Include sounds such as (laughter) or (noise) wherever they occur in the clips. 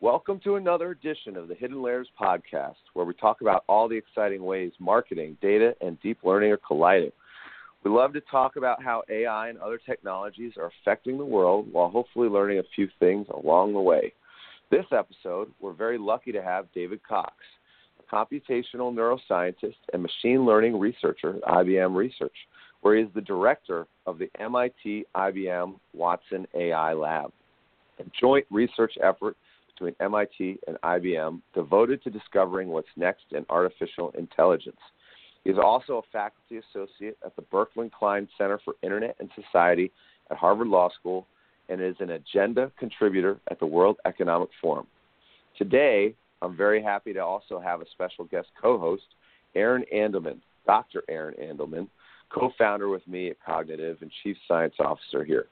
Welcome to another edition of the Hidden Layers podcast, where we talk about all the exciting ways marketing, data, and deep learning are colliding. We love to talk about how AI and other technologies are affecting the world while hopefully learning a few things along the way. This episode, we're very lucky to have David Cox, a computational neuroscientist and machine learning researcher at IBM Research, where he is the director of the MIT IBM Watson AI Lab, a joint research effort between MIT and IBM devoted to discovering what's next in artificial intelligence. He is also a faculty associate at the Berkman Klein Center for Internet and Society at Harvard Law School and is an agenda contributor at the World Economic Forum. Today, I'm very happy to also have a special guest co host, Aaron Andalman, Dr. Aaron Andalman, co founder with me at Cognitiv and Chief Science Officer here.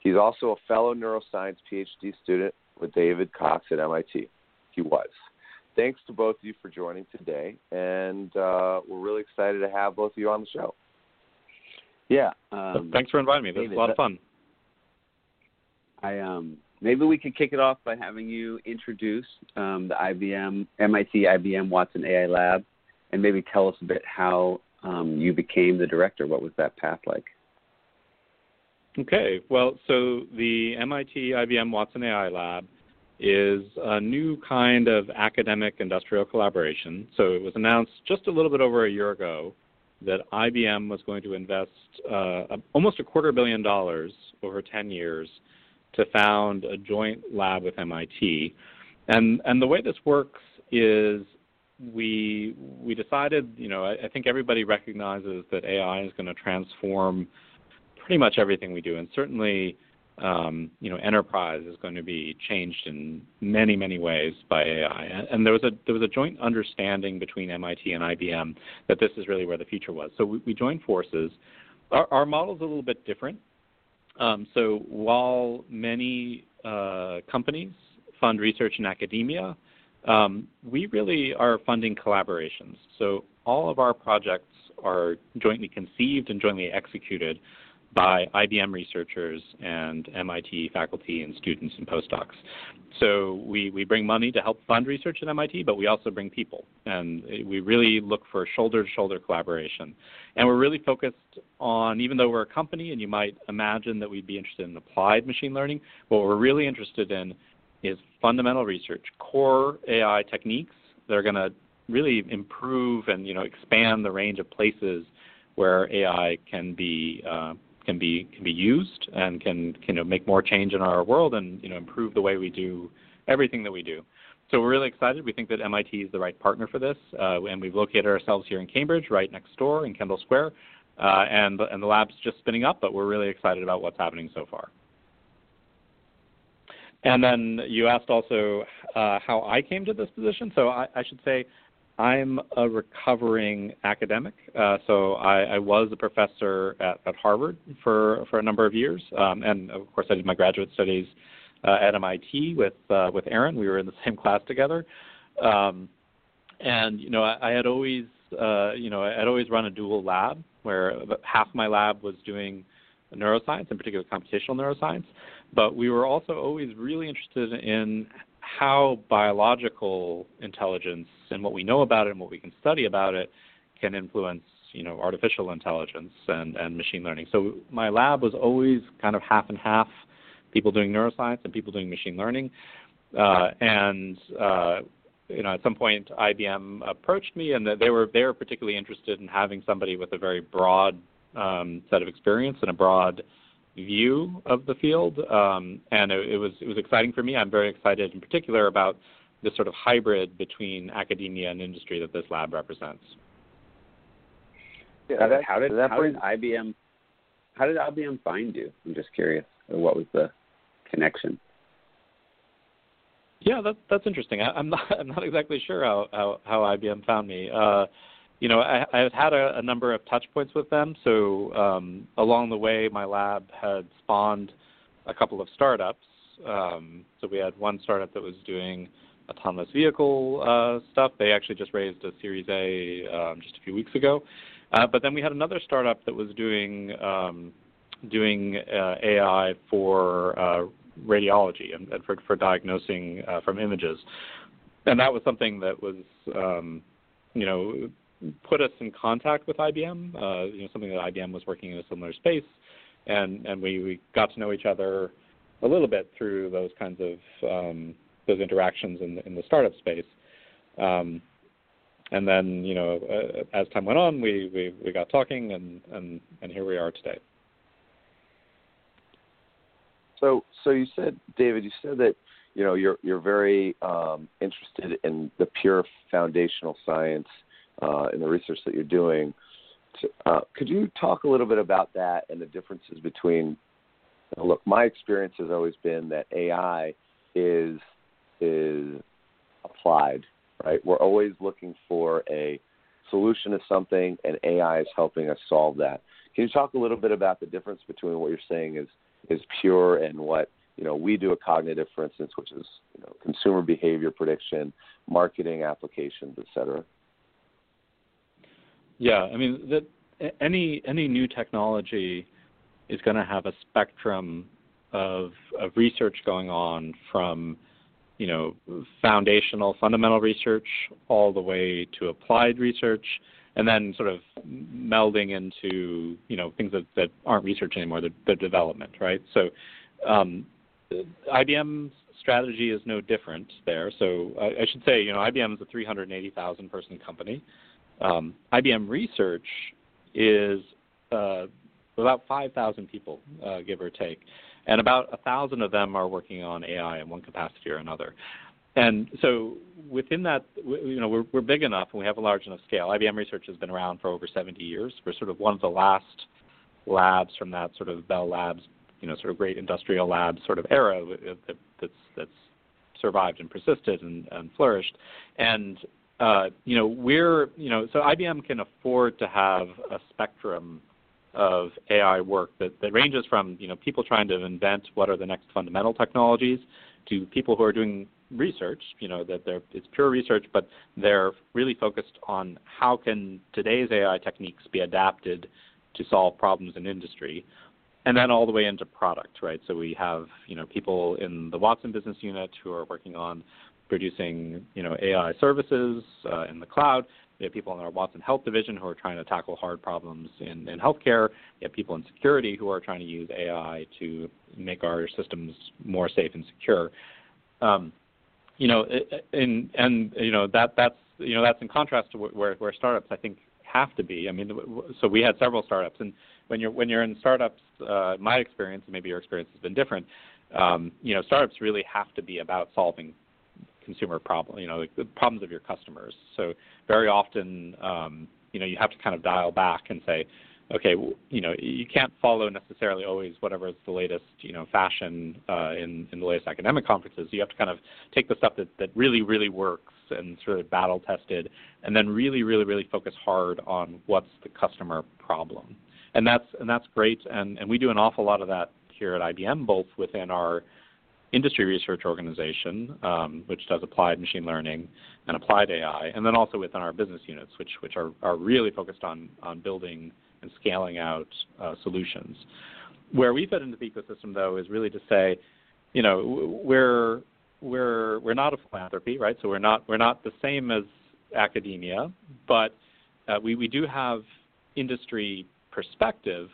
He's also a fellow neuroscience PhD student with David Cox at MIT. He was thanks to both of you for joining today, and uh, we're really excited to have both of you on the show. Yeah. Um, Thanks for inviting me. This is a lot of fun. I um, maybe we could kick it off by having you introduce um, the IBM MIT IBM Watson AI Lab, and maybe tell us a bit how um, you became the director. What was that path like? Okay. Well, so the MIT IBM Watson AI Lab is a new kind of academic industrial collaboration. So it was announced just a little bit over a year ago that IBM was going to invest uh, almost a quarter billion dollars over 10 years to found a joint lab with MIT. And, and the way this works is we, we decided, you know, I, I think everybody recognizes that AI is going to transform pretty much everything we do. And certainly, um, you know, enterprise is going to be changed in many, many ways by AI. And, and, there was a there was a joint understanding between MIT and IBM that this is really where the future was. So we, we joined forces. Our, our model is a little bit different. Um, so while many uh, companies fund research in academia, um, we really are funding collaborations. So all of our projects are jointly conceived and jointly executed by IBM researchers and MIT faculty and students and postdocs. So we, we bring money to help fund research at MIT, but we also bring people. And we really look for shoulder to shoulder collaboration. And we're really focused on, even though we're a company and you might imagine that we'd be interested in applied machine learning, what we're really interested in is fundamental research, core AI techniques that are going to really improve and you know expand the range of places where AI can be uh, can be can be used and can, can you know, make more change in our world and you know improve the way we do everything that we do. So we're really excited. We think that MIT is the right partner for this, uh, and we've located ourselves here in Cambridge, right next door in Kendall Square, uh, and and the lab's just spinning up. But we're really excited about what's happening so far. And then you asked also uh, how I came to this position. So I, I should say I'm a recovering academic. Uh, so I, I, was a professor at, at, Harvard for, for a number of years. Um, and of course, I did my graduate studies uh, at MIT with, uh, with Aaron. We were in the same (laughs) class together. Um, and, you know, I, I had always, uh, you know, I had always run a dual lab where half my lab was doing neuroscience, in particular computational neuroscience. But we were also always really interested in how biological intelligence and what we know about it and what we can study about it can influence you know artificial intelligence and, and machine learning. So my lab was always kind of half and half, people doing neuroscience and people doing machine learning. Uh, and uh, you know at some point IBM approached me and they were they were particularly interested in having somebody with a very broad um, set of experience and a broad view of the field, um, and it, it, was it was exciting for me. I'm very excited in particular about this sort of hybrid between academia and industry that this lab represents. Yeah, that, how did how did IBM how did IBM find you? I'm just curious. What was the connection? Yeah, that's that's interesting. I, am not (laughs) I'm not exactly sure how how, how IBM found me. Uh, you know, I, I've had a, a number of touch points with them. So um, along the way, my lab had spawned a couple of startups. Um, so we had one startup that was doing autonomous vehicle uh, stuff. They actually just raised a Series A um, just a few weeks ago. Uh, but then we had another startup that was doing um, doing uh, AI for uh, radiology and, and, for, for diagnosing uh, from images, and that was something that was um, you know put us in contact with IBM. Uh, you know something that IBM was working in a similar space, and and we, we got to know each other a little bit through those kinds of um, those interactions in the, in the startup space. Um, and then, you know, uh, as time went on, we, we, we got talking, and, and, and here we are today. So, so you said, David, you said that you know you're you're very um, interested in the pure foundational science uh, in the research that you're doing. Uh, could you talk a little bit about that and the differences between? look, my experience has always been that AI is is applied, right? We're always looking for a solution to something, and AI is helping us solve that. Can you talk a little bit about the difference between what you're saying is is pure and what you know we do a Cognitiv, for instance, which is you know consumer behavior prediction, marketing applications, et cetera? Yeah, I mean any any new technology is going to have a spectrum of of research going on from you know, foundational, fundamental research all the way to applied research, and then sort of melding into, you know, things that, that aren't research anymore, the, the development, right? So um, IBM's strategy is no different there. So I, I should say, you know, IBM is a 380,000 person company. Um, IBM Research is uh, about 5,000 people, uh, give or take and about a thousand of them are working on AI in one capacity or another. And so within that, you know, we're, we're big enough and we have a large enough scale. IBM Research has been around for over 70 years. We're sort of one of the last labs from that sort of Bell Labs, you know, sort of great industrial labs sort of era that, that's that's survived and persisted and, and flourished. And uh, you know, we're you know, so IBM can afford to have a spectrum of AI work that, that ranges from you know people trying to invent what are the next fundamental technologies to people who are doing research, you know, that they're, it's pure research, but they're really focused on how can today's AI techniques be adapted to solve problems in industry, and then all the way into product, right? So we have, you know, people in the Watson business unit who are working on producing, you know, AI services uh, in the cloud. We have people in our Watson Health division who are trying to tackle hard problems in, in healthcare. We have people in security who are trying to use AI to make our systems more safe and secure. Um, you know, and and you know that that's you know that's in contrast to where where startups I think have to be. I mean, so we had several startups, and when you're when you're in startups, uh, my experience, and maybe your experience has been different. Um, you know, startups really have to be about solving consumer problem, you know, like the problems of your customers. So very often, um, you know, you have to kind of dial back and say, okay, you know, you can't follow necessarily always whatever is the latest, you know, fashion uh, in in the latest academic conferences. You have to kind of take the stuff that that really really works and sort of battle tested, and then really really really focus hard on what's the customer problem, and that's and that's great. And and we do an awful lot of that here at IBM, both within our industry research organization, um, which does applied machine learning and applied AI, and then also within our business units, which, which are, are really focused on, on building and scaling out uh, solutions. Where we fit into the ecosystem, though, is really to say, you know, we're we're we're not a philanthropy, right? So we're not we're not the same as academia, but uh, we we do have industry perspective,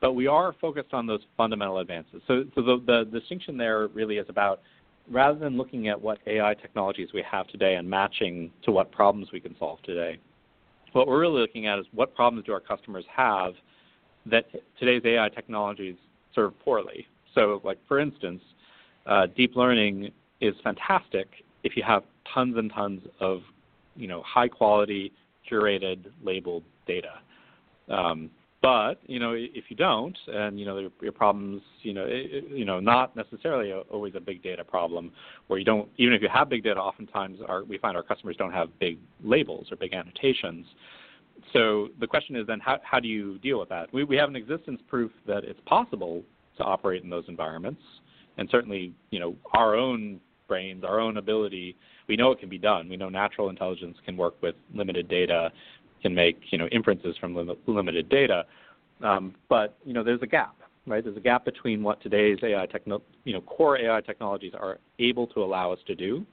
but we are focused on those fundamental advances. So, so the, the distinction there really is about rather than looking at what AI technologies we have today and matching to what problems we can solve today, what we're really looking at is what problems do our customers have that today's AI technologies serve poorly. So, like for instance, uh, deep learning is fantastic if you have tons and tons of, you know, high quality, curated, labeled data. Um, but you know, if you don't, and you know your, your problems, you know, it, you know, not necessarily a, always a big data problem, where you don't, even if you have big data, oftentimes our, we find our customers don't have big labels or big annotations. So the question is then, how, how do you deal with that? We, we have an existence proof that it's possible to operate in those environments, and certainly, you know, our own brains, our own ability, we know it can be done. We know natural intelligence can work with limited data can make you know inferences from lim- limited data. Um, but you know there's a gap, right? There's a gap between what today's AI techno- you know core AI technologies are able to allow us to do,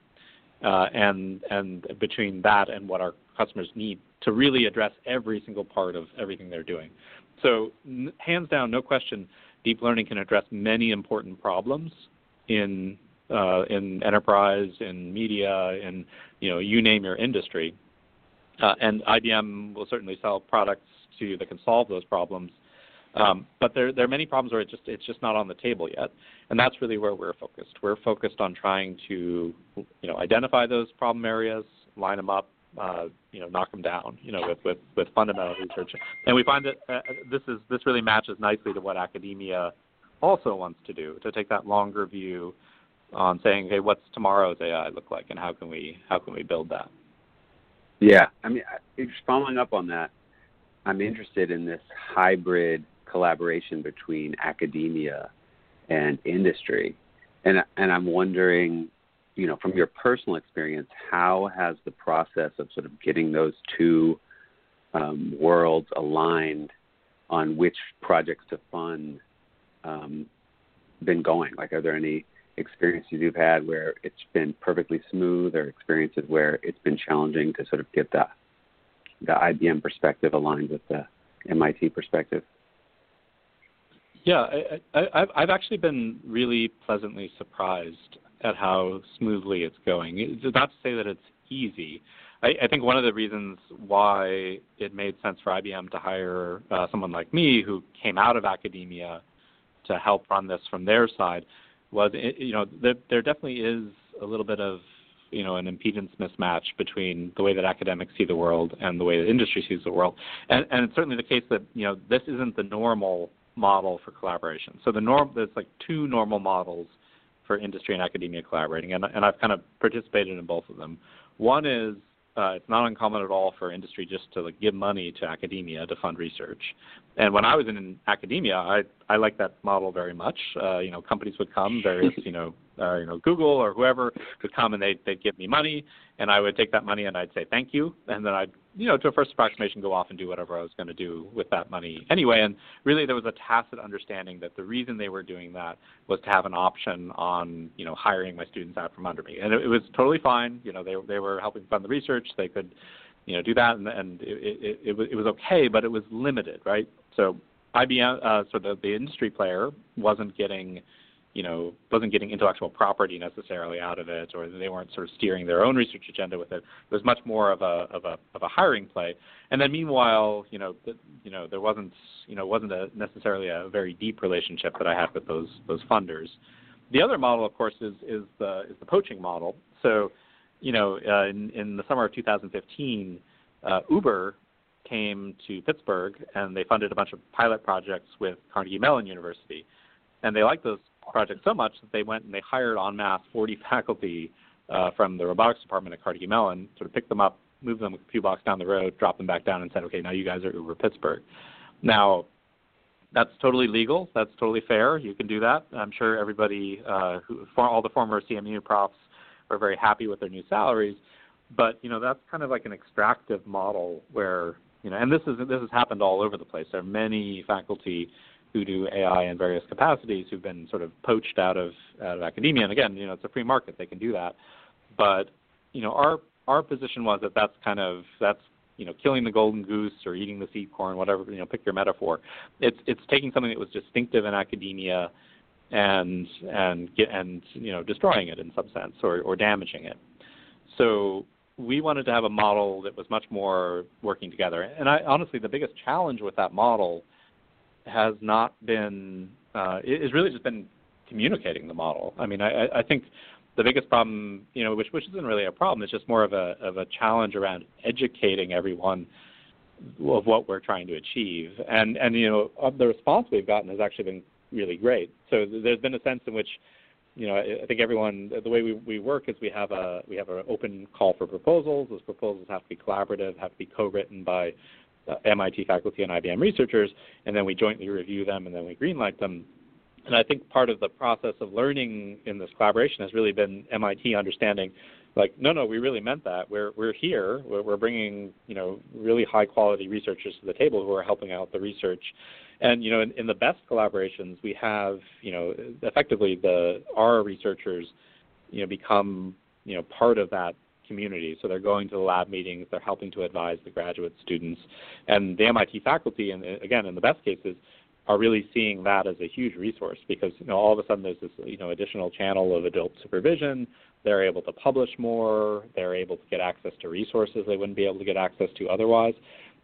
uh, and and between that and what our customers need to really address every single part of everything they're doing. So n- hands down, no question, deep learning can address many important problems in uh, in enterprise, in media, in you know you name your industry. Uh, and IBM will certainly sell products to you that can solve those problems. Um, but there, there are many problems where it just, it's just not on the table yet, and that's really where we're focused. We're focused on trying to, you know, identify those problem areas, line them up, uh, you know, knock them down, you know, with, with, with fundamental research. And we find that uh, this is this really matches nicely to what academia also wants to do, to take that longer view on saying, hey, what's tomorrow's AI look like, and how can we how can we build that? Yeah, I mean, just following up on that, I'm interested in this hybrid collaboration between academia and industry, and and I'm wondering, you know, from your personal experience, how has the process of sort of getting those two um, worlds aligned on which projects to fund um, been going? Like, are there any experiences you've had where it's been perfectly smooth or experiences where it's been challenging to sort of get the the IBM perspective aligned with the MIT perspective? Yeah, I, I've actually been really pleasantly surprised at how smoothly it's going. It's not to say that it's easy. I, I think one of the reasons why it made sense for IBM to hire uh, someone like me who came out of academia to help run this from their side was you know there, there definitely is a little bit of you know an impedance mismatch between the way that academics see the world and the way that industry sees the world, and, and it's certainly the case that you know this isn't the normal model for collaboration. So the norm there's like two normal models for industry and academia collaborating, and, and I've kind of participated in both of them. One is uh, it's not uncommon at all for industry just to like give money to academia to fund research. And when I was in academia, I I like that model very much. Uh, you know, companies would come, various you know (laughs) uh, you know Google or whoever would come and they they'd give me money, and I would take that money and I'd say thank you, and then I'd you know to a first approximation go off and do whatever I was going to do with that money anyway. And really there was a tacit understanding that the reason they were doing that was to have an option on you know hiring my students out from under me, and it, it was totally fine. You know they they were helping fund the research, they could you know do that, and, and it, it, it, was, it was okay, but it was limited, right? So IBM, uh, so the, the industry player wasn't getting you know, wasn't getting intellectual property necessarily out of it, or they weren't sort of steering their own research agenda with it. It was much more of a of a of a hiring play. And then meanwhile, you know, the, you know, there wasn't you know wasn't a necessarily a very deep relationship that I had with those those funders. The other model, of course, is is the is the poaching model. So, you know, uh, in in the summer of 2015, uh, Uber came to Pittsburgh and they funded a bunch of pilot projects with Carnegie Mellon University, and they liked those projects so much that they went and they hired en masse 40 (laughs) faculty uh, from the robotics department at Carnegie Mellon, sort of picked them up, moved them a few blocks down the road, dropped them back down, and said, okay, now you guys are Uber Pittsburgh. Now, that's totally legal. That's totally fair. You can do that. I'm sure everybody, uh, who, for all the former CMU profs, are very happy with their new salaries. But you know that's kind of like an extractive model where you know, and this is this has happened all over the place. There are many faculty who do AI in various capacities who've been sort of poached out of out of academia. And again, you know, it's a free market; they can do that. But you know, our our position was that that's kind of that's you know killing the golden goose or eating the seed corn, whatever you know, pick your metaphor. It's it's taking something that was distinctive in academia and and get and you know destroying it in some sense or or damaging it. So we wanted to have a model that was much more working together. And I honestly, the biggest challenge with that model has not been uh, is really just been communicating the model. I mean, I, I think the biggest problem, you know, which which isn't really a problem, it's just more of a of a challenge around educating everyone of what we're trying to achieve. And and you know the response we've gotten has actually been really great. So there's been a sense in which you know I think everyone the way we, we work is we have a we have an open call for proposals. Those proposals have to be collaborative, have to be co-written by uh, MIT faculty and IBM researchers, and then we jointly review them and then we greenlight them. And I think part of the process of learning in this collaboration has really been MIT understanding like no no we really meant that we're we're here we're, we're bringing you know really high quality researchers to the table who are helping out the research and you know in, in the best collaborations we have you know effectively the our researchers you know become you know part of that community so they're going to the lab meetings they're helping to advise the graduate students and the MIT faculty and uh, again in the best cases are really seeing that as a huge resource because you know all of a sudden there's this you know additional channel of adult supervision they're able to publish more. They're able to get access to resources they wouldn't be able to get access to otherwise.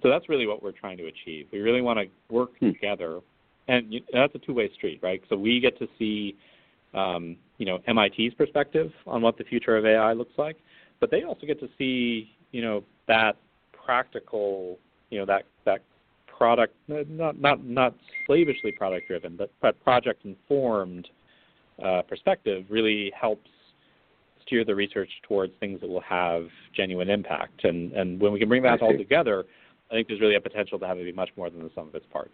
So that's really what we're trying to achieve. We really want to work hmm. together, and that's a two-way street, right? So we get to see, um, you know, MIT's perspective on what the future of AI looks like, but they also get to see, you know, that practical, you know, that that product, not not not slavishly product-driven, but, but project-informed uh, perspective really helps steer the research towards things that will have genuine impact. And, and when we can bring that all together, I think there's really a potential to have it be much more than the sum of its parts.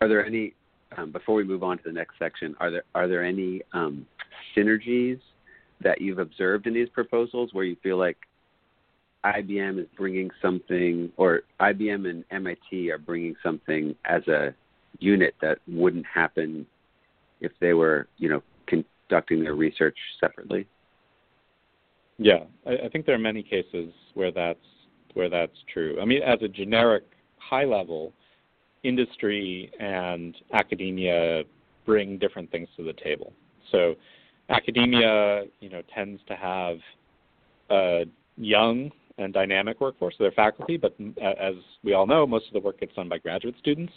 Are there any, um, before we move on to the next section, are there are there any um, synergies that you've observed in these proposals where you feel like IBM is bringing something, or IBM and MIT are bringing something as a unit that wouldn't happen if they were, you know, conducting their research separately? Yeah, I, I think there are many cases where that's where that's true. I mean, as a generic high level, industry and academia bring different things to the table. So, academia, you know, tends to have a young and dynamic workforce, so their faculty, but as we all know, most of the work gets done by graduate students,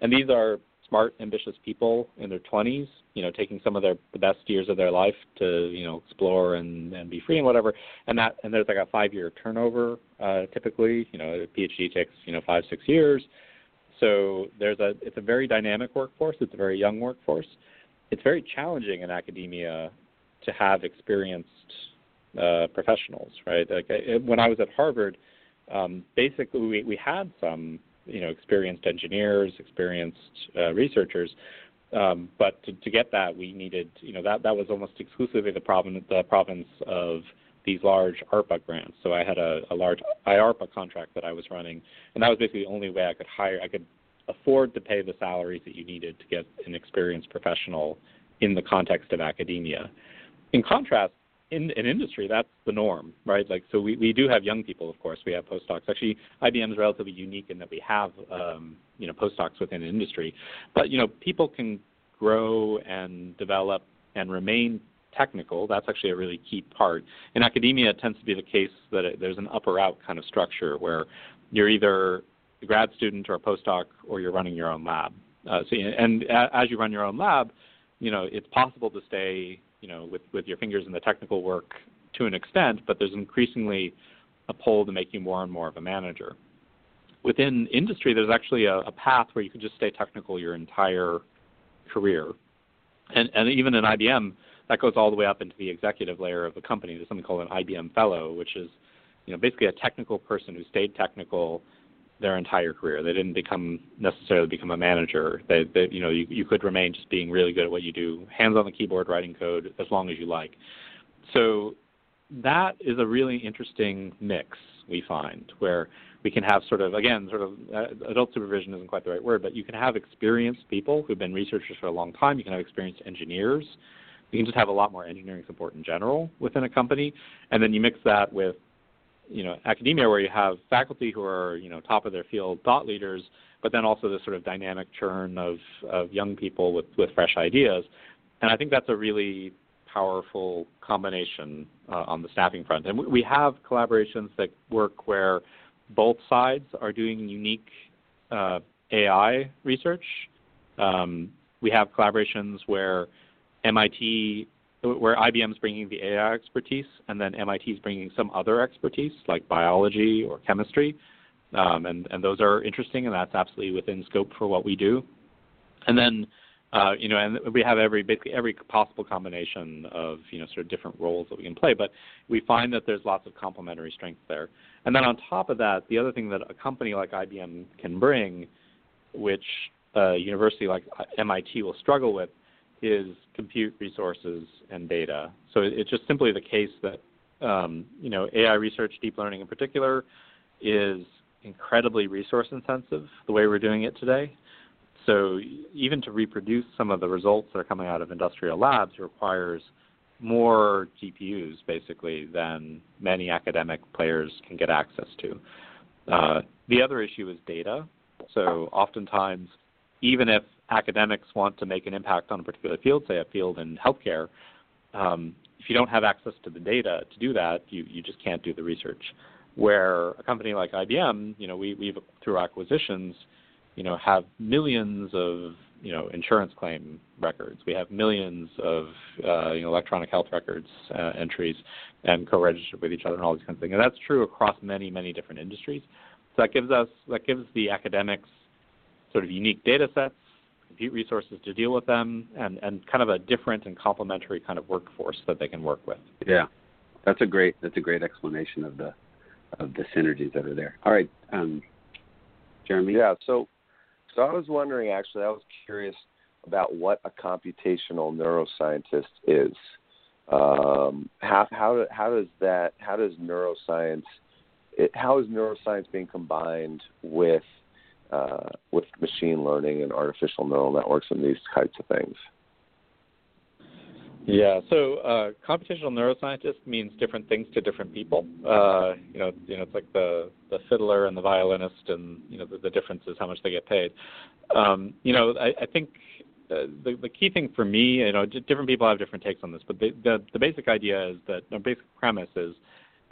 and these are smart, ambitious people in their 20s, you know, taking some of their the best years of their life to, you know, explore and and be free and whatever. And that and there's like a five-year turnover uh, typically. You know, a PhD takes you know five six years. So there's a it's a very dynamic workforce. It's a very young workforce. It's very challenging in academia to have experienced uh, professionals, right? Like it, when I was at Harvard, um, basically we, we had some you know experienced engineers, experienced uh, researchers. Um, but to, to get that, we needed you know that that was almost exclusively the problem the province of these large ARPA grants. So I had a, a large IARPA contract that I was running, and that was basically the only way I could hire. I could afford to pay the salaries that you needed to get an experienced professional in the context of academia. In contrast, in an in industry, that's the norm, right? Like, so we, we do have young people, of course. We have postdocs. Actually, IBM is relatively unique in that we have, um, you know, postdocs within an industry. But you know, people can grow and develop and remain technical. That's actually a really key part. In academia, it tends to be the case that it, there's an up or out kind of structure where you're either a grad student or a postdoc, or you're running your own lab. Uh, so, and as you run your own lab, you know, it's possible to stay you know, with, with your fingers in the technical work to an extent, but there's increasingly a pull to make you more and more of a manager. Within industry, there's actually a, a path where you can just stay technical your entire career. And, and even in IBM, that goes all the way up into the executive layer of the company. There's something called an IBM Fellow, which is you know, basically a technical person who stayed technical their entire career. They didn't become necessarily become a manager. They, they you know, you, you could remain just being really good at what you do, hands on the keyboard, writing code as long as you like. So that is a really interesting mix we find where we can have sort of again sort of uh, adult supervision isn't quite the right word, but you can have experienced people who've been researchers for a long time. You can have experienced engineers. You can just have a lot more engineering support in general within a company, and then you mix that with you know academia where you have faculty who are you know top of their field thought leaders, but then also this sort of dynamic churn of of young people with with fresh ideas, and I think that's a really powerful combination uh, on the staffing front. And we have collaborations that work where both sides are doing unique uh, AI research. Um, we have collaborations where MIT where IBM is bringing the AI expertise and then MIT is bringing some other expertise like biology or chemistry. um, and and those are interesting, and that's absolutely within scope for what we do. And then, uh, you know, and we have every basically every possible combination of you know sort of different roles that we can play. But we find that there's lots of complementary strengths there. And then on top of that, the other thing that a company like IBM can bring, which a university like MIT will struggle with, is compute resources and data. So it's just simply the case that um, you know AI research, deep learning in particular, is incredibly resource intensive the way we're doing it today. So even to reproduce some of the results that are coming out of industrial labs requires more GPUs basically than many academic players can get access to. Uh, the other issue is data. So oftentimes, even if academics want to make an impact on a particular field, say a field in healthcare, um, if you don't have access to the data to do that, you, you just can't do the research. Where a company like IBM, you know, we, we've through acquisitions, you know, have millions of you know insurance claim records. We have millions of uh, you know electronic health records uh, entries and co-registered with each other and all these kinds of things. And that's true across many many different industries. So that gives us that gives the academics sort of unique data sets, compute resources to deal with them, and and kind of a different and complementary kind of workforce that they can work with. Yeah, that's a great that's a great explanation of the of the synergies that are there. All right, um, Jeremy. Yeah. So so I was wondering, actually, I was curious about what a computational neuroscientist is. Um, how how how does that how does neuroscience it, how is neuroscience being combined with uh, with machine learning and artificial neural networks and these types of things? Yeah, so uh, computational neuroscientist means different things to different people. Uh, you know, you know, it's like the the fiddler and the violinist, and you know, the, the difference is how much they get paid. Um, you know, I, I think uh, the the key thing for me, you know, different people have different takes on this, but the the, the basic idea is that the basic premise is,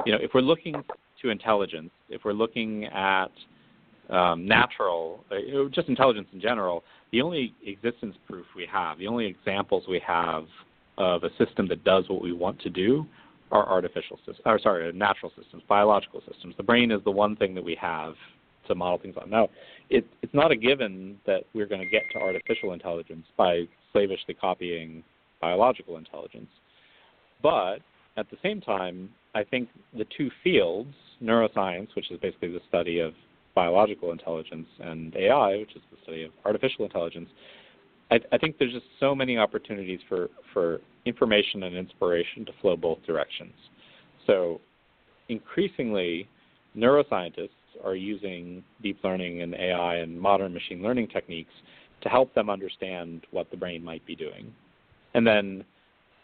you know, if we're looking to intelligence, if we're looking at um, natural, uh, just intelligence in general, the only existence proof we have, the only examples we have of a system that does what we want to do are artificial systems, or sorry, natural systems, biological systems. The brain is the one thing that we have to model things on. Now, it, it's not a given that we're going to get to artificial intelligence by slavishly copying biological intelligence. But at the same time, I think the two fields, neuroscience, which is basically the study of biological intelligence, and AI, which is the study of artificial intelligence, I, I think there's just so many opportunities for, for information and inspiration to flow both directions. So increasingly, neuroscientists are using deep learning and AI and modern machine learning techniques to help them understand what the brain might be doing. And then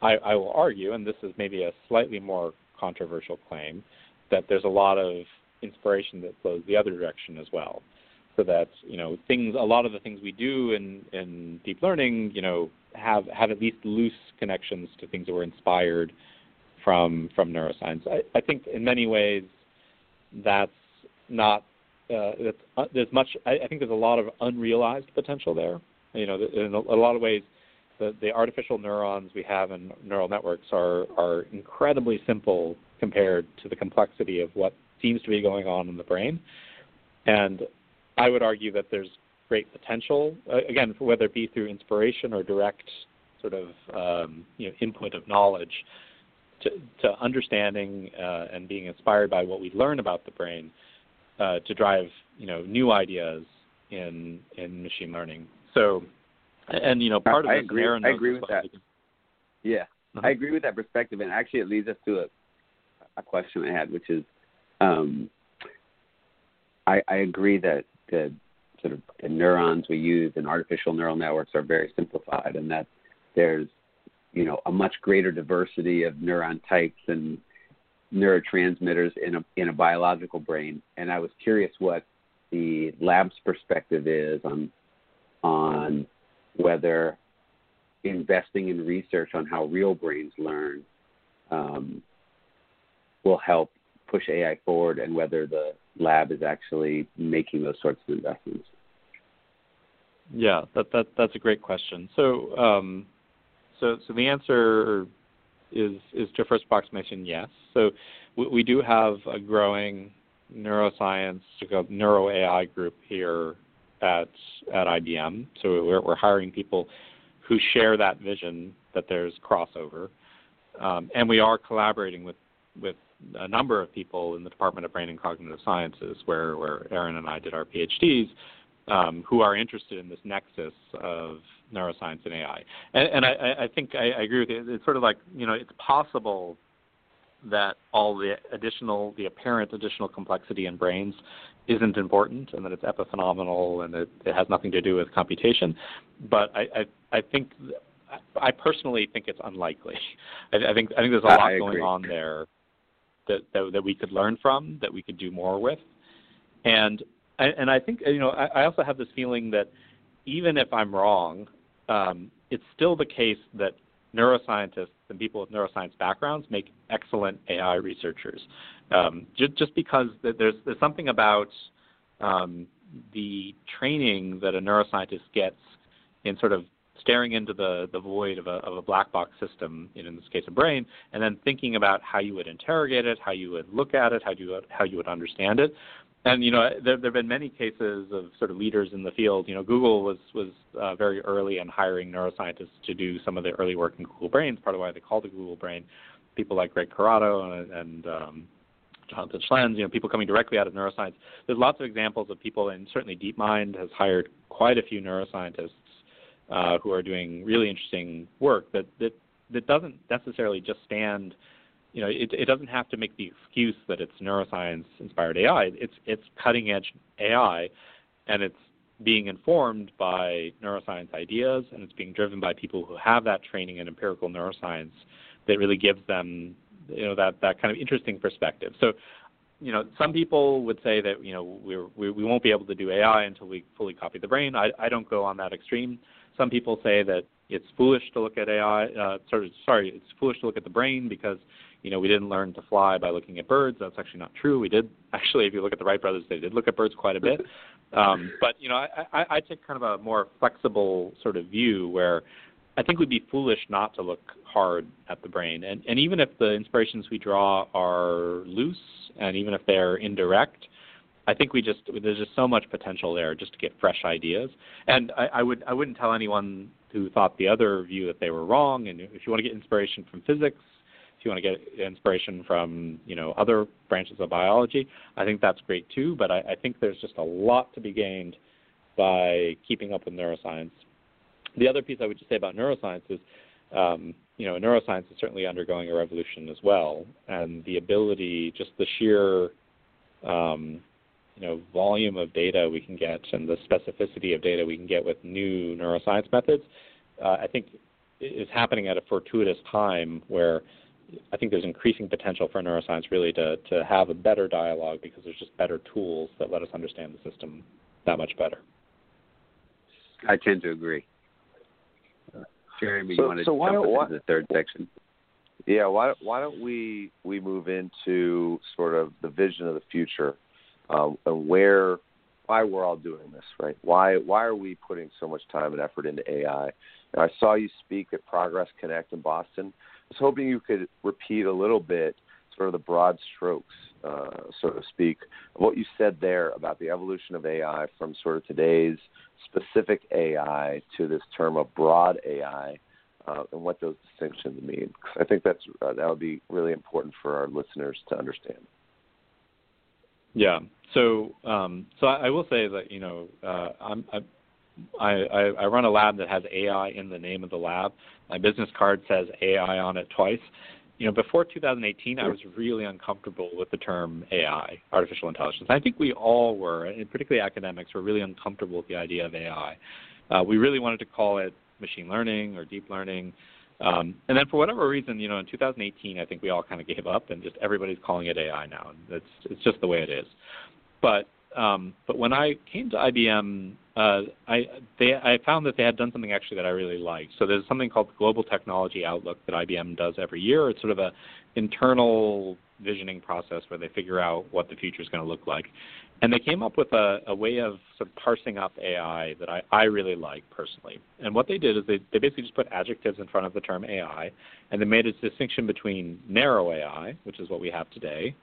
I, I will argue, and this is maybe a slightly more controversial claim, that there's a lot of inspiration that flows the other direction as well. So that you know things a lot of the things we do in in deep learning you know have have at least loose connections to things that were inspired from from neuroscience. I, I think in many ways that's not uh, that's, uh, there's much I, I think there's a lot of unrealized potential there. You know in a, a lot of ways the, the artificial neurons we have in neural networks are are incredibly simple compared to the complexity of what seems to be going on in the brain and I would argue that there's great potential, uh, again, whether it be through inspiration or direct sort of um, you know, input of knowledge to, to understanding uh, and being inspired by what we learn about the brain uh, to drive you know new ideas in in machine learning. So, and you know part of I agree. I agree with that. Yeah, uh-huh. I agree with that perspective, and actually it leads us to a a question I had, which is, um, I, I agree that the sort of the neurons we use in artificial neural networks are very simplified, and that there's you know a much greater diversity of neuron types and neurotransmitters in a in a biological brain. And I was curious what the lab's perspective is on on whether investing in research on how real brains learn um, will help push AI forward, and whether the lab is actually making those sorts of investments? Yeah, that, that that's a great question. So, um, so so the answer is is to first approximation yes. So we, we do have a growing neuroscience, neuro AI group here at at IBM. So we're, we're hiring people who share that vision that there's crossover, um, and we are collaborating with with a number of people in the Department of Brain and Cognitive Sciences, where where Aaron and I did our PhDs, um, who are interested in this nexus of neuroscience and AI. And, and I, I think I, I agree with you. It's sort of like you know it's possible that all the additional, the apparent additional complexity in brains isn't important and that it's epiphenomenal and it, it has nothing to do with computation. But I, I, I think, I personally think it's unlikely. I, I think I think there's a lot going on there that, that that we could learn from, that we could do more with, and and I think you know I, I also have this feeling that even if I'm wrong, um, it's still the case that neuroscientists and people with neuroscience backgrounds make excellent AI researchers. Um, just, just because there's there's something about um, the training that a neuroscientist gets in sort of staring into the, the void of a, of a black box system, in this case a brain, and then thinking about how you would interrogate it, how you would look at it, how you would, how you would understand it and you know there there have been many cases of sort of leaders in the field. You know, Google was was uh, very early in hiring neuroscientists to do some of the early work in Google Brains. Part of why they called it Google Brain. People like Greg Corrado and, and um, Jonathon Shlens, you know, people coming directly out of neuroscience. There's lots of examples of people, and certainly DeepMind has hired quite a few neuroscientists uh, who are doing really interesting work that that that doesn't necessarily just stand you know, it, it doesn't have to make the excuse that it's neuroscience inspired AI. It's it's cutting edge AI, and it's being informed by neuroscience ideas, and it's being driven by people who have that training in empirical neuroscience that really gives them you know that that kind of interesting perspective. So, you know, some people would say that you know we we won't be able to do AI until we fully copy the brain. I I don't go on that extreme. Some people say that it's foolish to look at AI. Uh, sorry, sorry, it's foolish to look at the brain because you know, we didn't learn to fly by looking at birds. That's actually not true. We did (laughs) actually, if you look at the Wright brothers, they did look at birds quite a bit. (laughs) Um, but you know, I, I, I take kind of a more flexible sort of view where I think we'd be foolish not to look hard at the brain. And, and even if the inspirations we draw are loose, and even if they're indirect, I think we just there's just so much potential there just to get fresh ideas. And I, I would I wouldn't tell anyone who thought the other view that they were wrong. And if you want to get inspiration from physics if you want to get inspiration from you know other branches of biology, I think that's great too. But I, I think there's just a lot to be gained by keeping up with neuroscience. The other piece I would just say about neuroscience is, um, you know, neuroscience is certainly undergoing a revolution as well, and the ability, just the sheer, um, you know, volume of data we can get and the specificity of data we can get with new neuroscience methods, uh, I think is happening at a fortuitous time where I think there's increasing potential for neuroscience really to, to have a better dialogue because there's just better tools that let us understand the system that much better. I tend to agree. Jeremy, so, you want to so jump into the third section? Yeah, why why don't we we move into sort of the vision of the future um, and where why we're all doing this, right? Why why are we putting so much time and effort into AI? I saw you speak at Progress Connect in Boston I was hoping you could repeat a little bit, sort of the broad strokes, uh, so to speak, of what you said there about the evolution of AI from sort of today's specific AI to this term of broad AI, uh, and what those distinctions mean. I think that's uh, that would be really important for our listeners to understand. Yeah. So, um, so I, I will say that you know uh, I'm, I, I, I run a lab that has AI in the name of the lab. My business card says AI on it twice. You know, before 2018, I was really uncomfortable with the term AI, artificial intelligence. I think we all were, and particularly academics, were really uncomfortable with the idea of AI. Uh, we really wanted to call it machine learning or deep learning. Um, and then for whatever reason, you know, in 2018, I think we all kind of gave up, and just everybody's calling it AI now. It's it's just the way it is. But um, but when I came to IBM, uh, I they I found that they had done something actually that I really liked. So there's something called the Global Technology Outlook that IBM does every year. It's sort of a internal visioning process where they figure out what the future is going to look like. And they came up with a, a way of sort of parsing up AI that I, I really like personally. And what they did is they, they basically just put adjectives in front of the term AI, and they made a distinction between narrow AI, which is what we have today,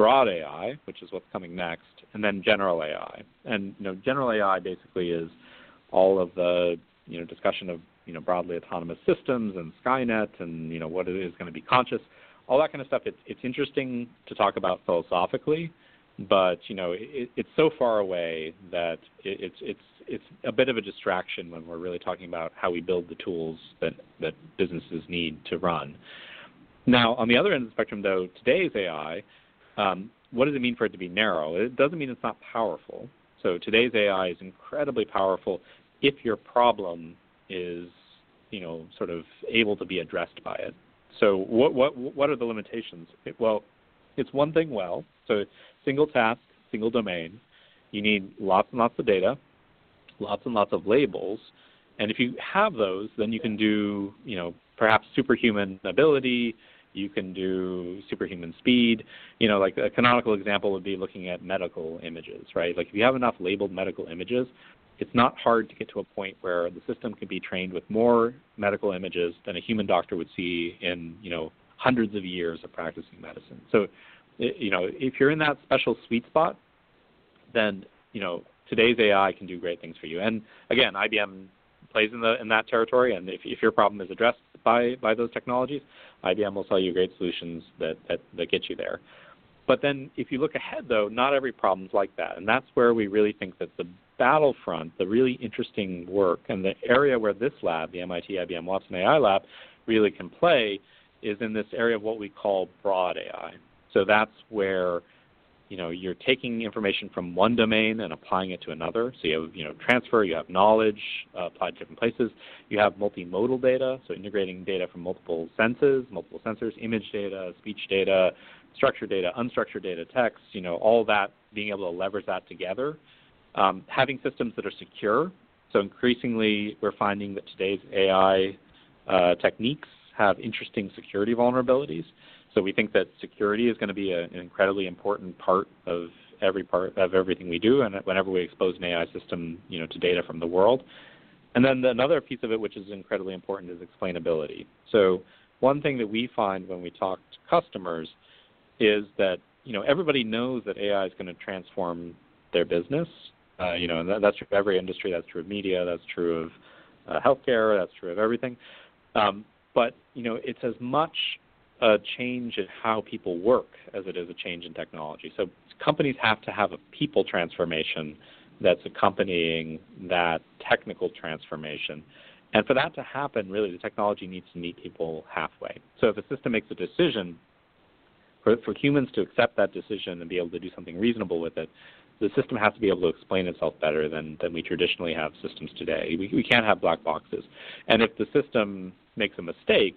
broad AI, which is what's coming next, and then general AI. And you know, general AI basically is all of the you know discussion of you know broadly autonomous systems and Skynet and you know what it is going to be conscious, all that kind of stuff. It's it's interesting to talk about philosophically, but you know it, it's so far away that it, it's it's it's a bit of a distraction when we're really talking about how we build the tools that that businesses need to run. Now, on the other end of the spectrum, though, today's AI, um, what does it mean for it to be narrow? It doesn't mean it's not powerful. So today's AI is incredibly powerful if your problem is, you know, sort of able to be addressed by it. So what what what are the limitations? It, well, it's one thing well. So single task, single domain. You need lots and lots of data, lots and lots of labels, and if you have those, then you can do, you know, perhaps superhuman ability. You can do superhuman speed. You know, like a canonical example would be looking at medical images, right? Like if you have enough labeled medical images, it's not hard to get to a point where the system can be trained with more medical images than a human doctor would see in, you know, hundreds of years of practicing medicine. So, you know, if you're in that special sweet spot, then, you know, today's AI can do great things for you. And again, IBM plays in the in that territory. And if, if your problem is addressed by by those technologies, IBM will sell you great solutions that that, that get you there. But then, if you look ahead, though, not every problem's like that, and that's where we really think that the battlefront, the really interesting work, and the area where this lab, the MIT IBM Watson AI Lab, really can play, is in this area of what we call broad AI. So that's where you know you're taking information from one domain and applying it to another. So you have you know transfer, you have knowledge uh, applied to different places. You have multimodal data, so integrating data from multiple senses, multiple sensors, image data, speech data, structured data, unstructured data, text. You know all that being able to leverage that together. Um, having systems that are secure. So increasingly, we're finding that today's AI uh, techniques have interesting security vulnerabilities. So we think that security is going to be a, an incredibly important part of every part of everything we do, and whenever we expose an AI system, you know, to data from the world. And then another piece of it, which is incredibly important, is explainability. So one thing that we find when we talk to customers is that you know everybody knows that AI is going to transform their business. Uh, you know, and that, that's true of every industry. That's true of media. That's true of uh, healthcare. That's true of everything. Um, but you know, it's as much a change in how people work as it is a change in technology. So companies have to have a people transformation that's accompanying that technical transformation. And for that to happen, really, the technology needs to meet people halfway. So if a system makes a decision, for, for humans to accept that decision and be able to do something reasonable with it, the system has to be able to explain itself better than, than we traditionally have systems today. We, we can't have black boxes. And if the system makes a mistake,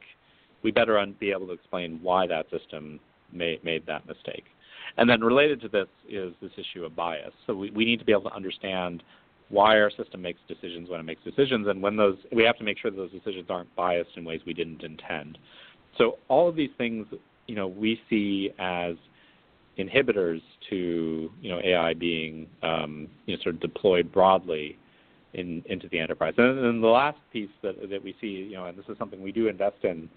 we better un- be able to explain why that system made, made that mistake. And then related to this is this issue of bias. So we, we need to be able to understand why our system makes decisions when it makes decisions, and when those we have to make sure that those decisions aren't biased in ways we didn't intend. So all of these things, you know, we see as inhibitors to you know AI being um, you know sort of deployed broadly in, into the enterprise. And then the last piece that that we see, you know, and this is something we do invest in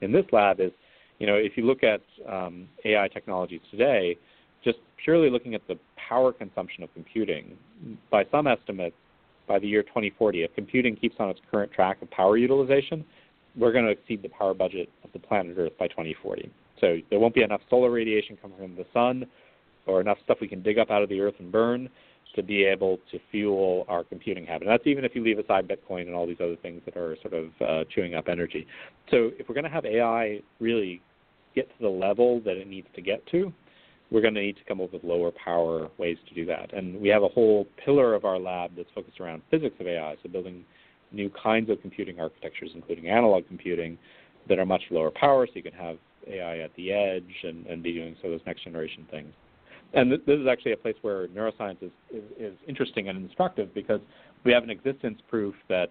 in this lab is, you know, if you look at um, AI technologies today, just purely looking at the power consumption of computing, by some estimates, by the year 2040, if computing keeps on its current track of power utilization, we're going to exceed the power budget of the planet Earth by 2040. So there won't be enough solar radiation coming from the sun or enough stuff we can dig up out of the earth and burn to be able to fuel our computing habit. And that's even if you leave aside Bitcoin and all these other things that are sort of uh, chewing up energy. So if we're going to have AI really get to the level that it needs to get to, we're going to need to come up with lower power ways to do that. And we have a whole pillar of our lab that's focused around physics of AI, so building new kinds of computing architectures, including analog computing, that are much lower power, so you can have AI at the edge and, and be doing so those next generation things and th- this is actually a place where neuroscience is, is, is, interesting and instructive because we have an existence proof that,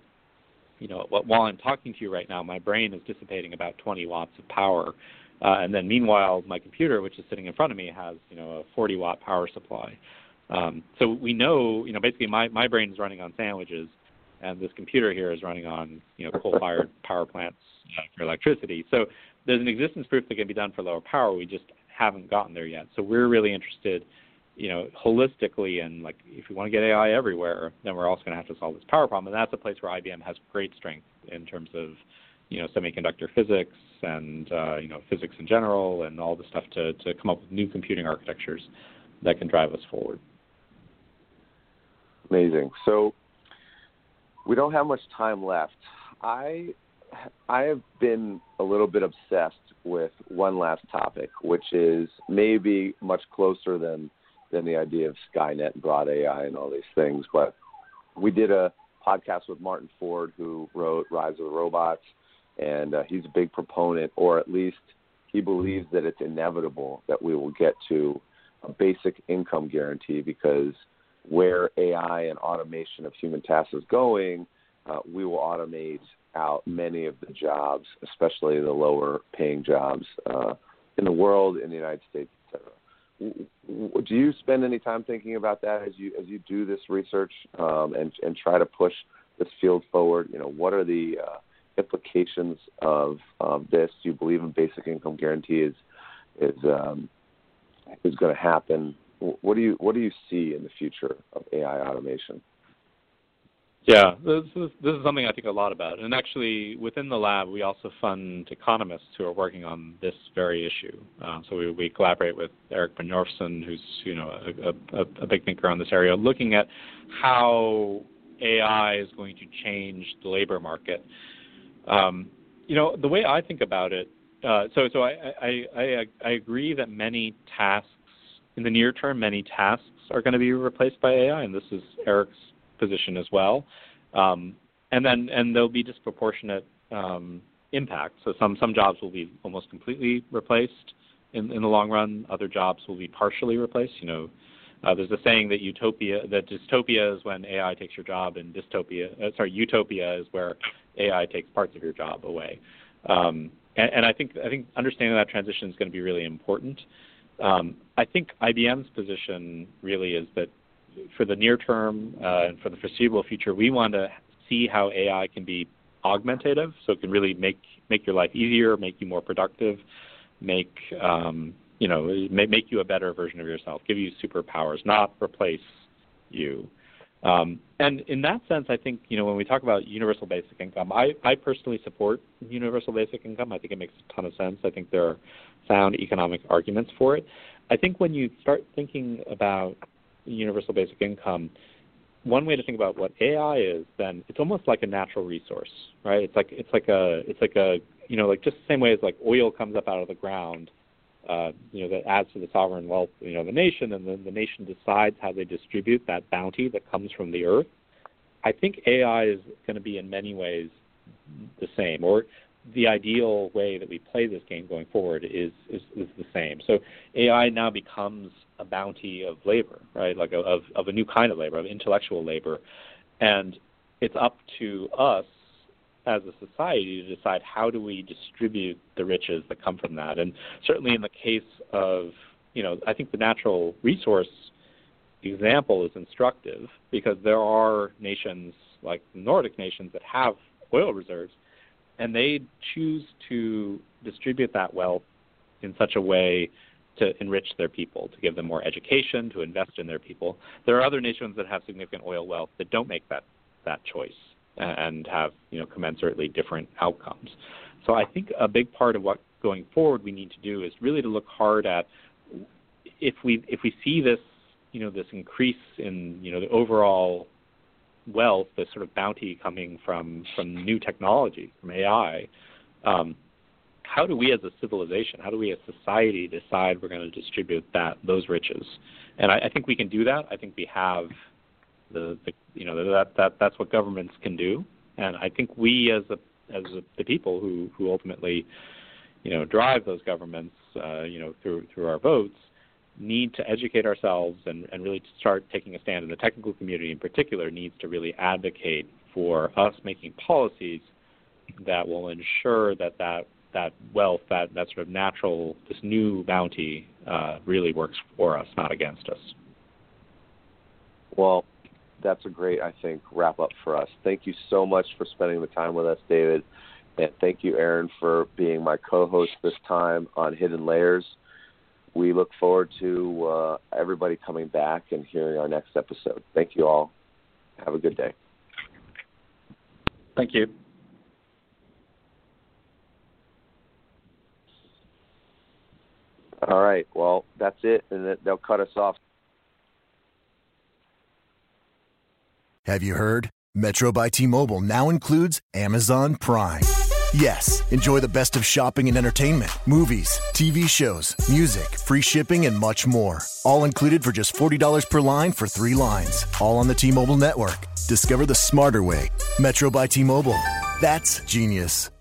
you know, while I'm talking to you right now, my brain is dissipating about 20 watts of power. Uh, and then meanwhile, my computer, which is sitting in front of me, has, you know, a 40 watt power supply. Um, so we know, you know, basically my, my brain is running on sandwiches and this computer here is running on, you know, coal-fired power plants uh, for electricity. So there's an existence proof that can be done for lower power. We just haven't gotten there yet. So we're really interested, you know, holistically and like if we want to get AI everywhere, then we're also going to have to solve this power problem, and that's a place where IBM has great strength in terms of, you know, semiconductor physics and uh, you know physics in general and all the stuff to to come up with new computing architectures that can drive us forward. Amazing. So we don't have much time left. I I have been a little bit obsessed with one last topic, which is maybe much closer than than the idea of Skynet and broad AI and all these things. But we did a podcast with Martin Ford, who wrote Rise of the Robots, and uh, he's a big proponent, or at least he believes that it's inevitable that we will get to a basic income guarantee because where AI and automation of human tasks is going, uh, we will automate out many of the jobs, especially the lower paying jobs uh, in the world, in the United States, etc. Do you spend any time thinking about that as you as you do this research um, and and try to push this field forward? You know, what are the uh, implications of of this? Do you believe in basic income guarantee is is um, is going to happen? What do you what do you see in the future of AI automation? Yeah, this is, this is something I think a lot about. And actually, within the lab, we also fund economists who are working on this very issue. Um, so we, we collaborate with Erik Brynjolfsson, who's you know a, a, a big thinker on this area, looking at how AI is going to change the labor market. Um, you know, the way I think about it, uh, so so I, I, I I agree that many tasks in the near term, many tasks are going to be replaced by AI, and this is Erik's position as well. Um, and then and there'll be disproportionate um, impact. So some some jobs will be almost completely replaced in in the long run. Other jobs will be partially replaced. You know, uh, there's a saying that utopia that dystopia is when AI takes your job, and dystopia uh, sorry utopia is where AI takes parts of your job away. Um, and, and I think I think understanding that transition is going to be really important. Um, I think IBM's position really is that for the near term uh, and for the foreseeable future, we want to see how AI can be augmentative, so it can really make make your life easier, make you more productive, make um, you know make, make you a better version of yourself, give you superpowers, not replace you. Um, and in that sense, I think you know when we talk about universal basic income, I, I personally support universal basic income. I think it makes a ton of sense. I think there are sound economic arguments for it. I think when you start thinking about universal basic income, one way to think about what AI is, then it's almost like a natural resource, right? It's like it's like a it's like a you know like just the same way as like oil comes up out of the ground, uh, you know that adds to the sovereign wealth you know the nation, and then the nation decides how they distribute that bounty that comes from the earth. I think AI is going to be in many ways the same, or the ideal way that we play this game going forward is, is, is the same. So AI now becomes a bounty of labor, right? Like a, of of a new kind of labor, of intellectual labor, and it's up to us as a society to decide how do we distribute the riches that come from that. And certainly in the case of, you know, I think the natural resource example is instructive because there are nations like Nordic nations that have oil reserves and they choose to distribute that wealth in such a way to enrich their people, to give them more education, to invest in their people. There are other nations that have significant oil wealth that don't make that that choice and have you know commensurately different outcomes. So I think a big part of what going forward we need to do is really to look hard at if we if we see this you know this increase in you know the overall wealth, this sort of bounty coming from from new technology, from AI, um, how do we as a civilization, how do we as society decide we're going to distribute that those riches? And I, I think we can do that. I think we have the, the you know that that that's what governments can do, and I think we as a as a, the people who who ultimately you know drive those governments uh, you know through through our votes need to educate ourselves and, and really start taking a stand. And the technical community in particular needs to really advocate for us making policies that will ensure that that, that wealth, that, that sort of natural, this new bounty uh, really works for us, not against us. Well, that's a great, I think, wrap up for us. Thank you so much for spending the time with us, David. And thank you, Aaron, for being my co host this time on Hidden Layers we look forward to uh, everybody coming back and hearing our next episode. Thank you all. Have a good day. Thank you. All right. Well, that's it, and they'll cut us off. Have you heard? Metro by T Mobile now includes Amazon Prime. Yes, enjoy the best of shopping and entertainment, movies, TV shows, music, free shipping, and much more. All included for just $40 per line for three lines. All on the T Mobile network. Discover the smarter way. Metro by T Mobile. That's genius.